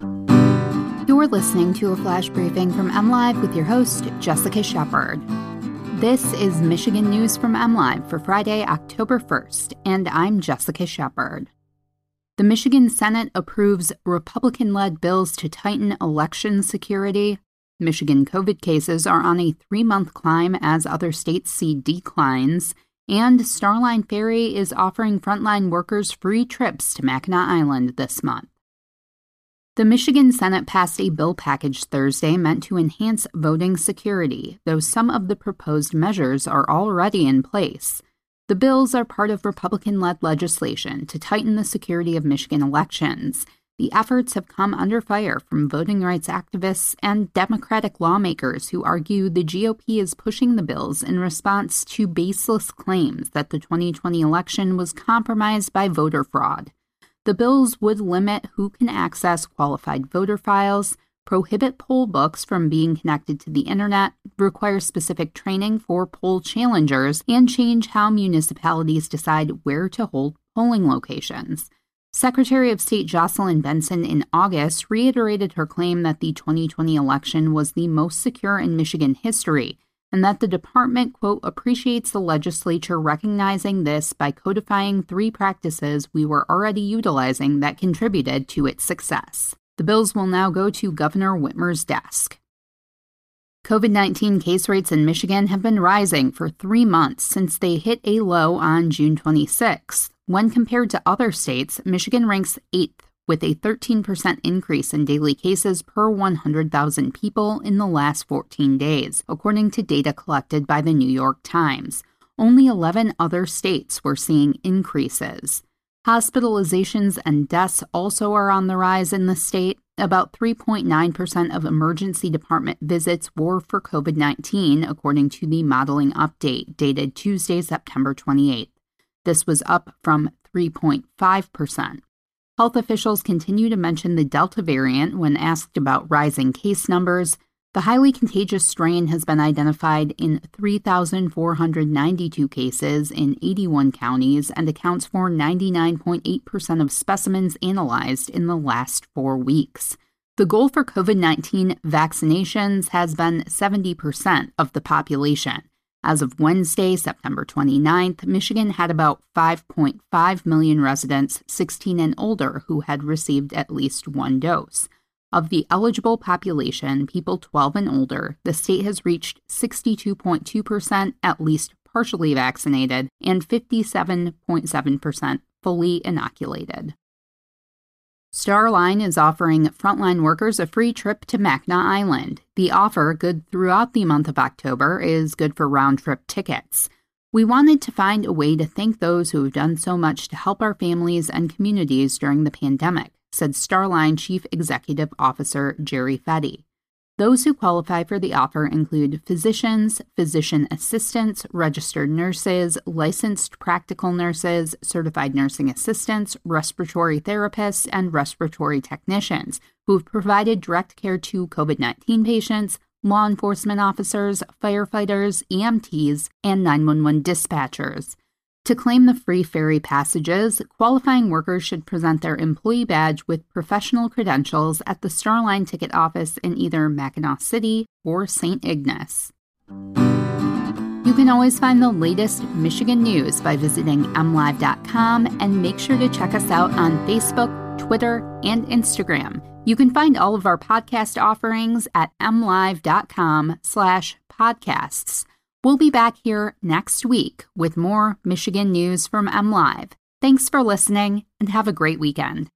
You're listening to a flash briefing from MLive with your host, Jessica Shepard. This is Michigan News from MLive for Friday, October 1st, and I'm Jessica Shepard. The Michigan Senate approves Republican led bills to tighten election security. Michigan COVID cases are on a three month climb as other states see declines. And Starline Ferry is offering frontline workers free trips to Mackinac Island this month. The Michigan Senate passed a bill package Thursday meant to enhance voting security, though some of the proposed measures are already in place. The bills are part of Republican led legislation to tighten the security of Michigan elections. The efforts have come under fire from voting rights activists and Democratic lawmakers who argue the GOP is pushing the bills in response to baseless claims that the 2020 election was compromised by voter fraud. The bills would limit who can access qualified voter files, prohibit poll books from being connected to the internet, require specific training for poll challengers, and change how municipalities decide where to hold polling locations. Secretary of State Jocelyn Benson in August reiterated her claim that the 2020 election was the most secure in Michigan history and that the department, quote, appreciates the legislature recognizing this by codifying three practices we were already utilizing that contributed to its success. The bills will now go to Governor Whitmer's desk. COVID 19 case rates in Michigan have been rising for three months since they hit a low on June 26. When compared to other states, Michigan ranks eighth with a 13% increase in daily cases per 100,000 people in the last 14 days, according to data collected by the New York Times. Only 11 other states were seeing increases. Hospitalizations and deaths also are on the rise in the state. About 3.9% of emergency department visits were for COVID 19, according to the modeling update dated Tuesday, September 28th. This was up from 3.5%. Health officials continue to mention the Delta variant when asked about rising case numbers. The highly contagious strain has been identified in 3,492 cases in 81 counties and accounts for 99.8% of specimens analyzed in the last four weeks. The goal for COVID 19 vaccinations has been 70% of the population. As of Wednesday, September 29th, Michigan had about 5.5 million residents 16 and older who had received at least one dose. Of the eligible population, people 12 and older, the state has reached 62.2% at least partially vaccinated and 57.7% fully inoculated. Starline is offering frontline workers a free trip to Mackinac Island. The offer, good throughout the month of October, is good for round trip tickets. We wanted to find a way to thank those who have done so much to help our families and communities during the pandemic, said Starline Chief Executive Officer Jerry Fetty. Those who qualify for the offer include physicians, physician assistants, registered nurses, licensed practical nurses, certified nursing assistants, respiratory therapists, and respiratory technicians who have provided direct care to COVID 19 patients, law enforcement officers, firefighters, EMTs, and 911 dispatchers. To claim the free ferry passages, qualifying workers should present their employee badge with professional credentials at the Starline ticket office in either Mackinaw City or St. Ignace. You can always find the latest Michigan news by visiting mlive.com and make sure to check us out on Facebook, Twitter, and Instagram. You can find all of our podcast offerings at mlive.com slash podcasts. We'll be back here next week with more Michigan news from MLive. Thanks for listening and have a great weekend.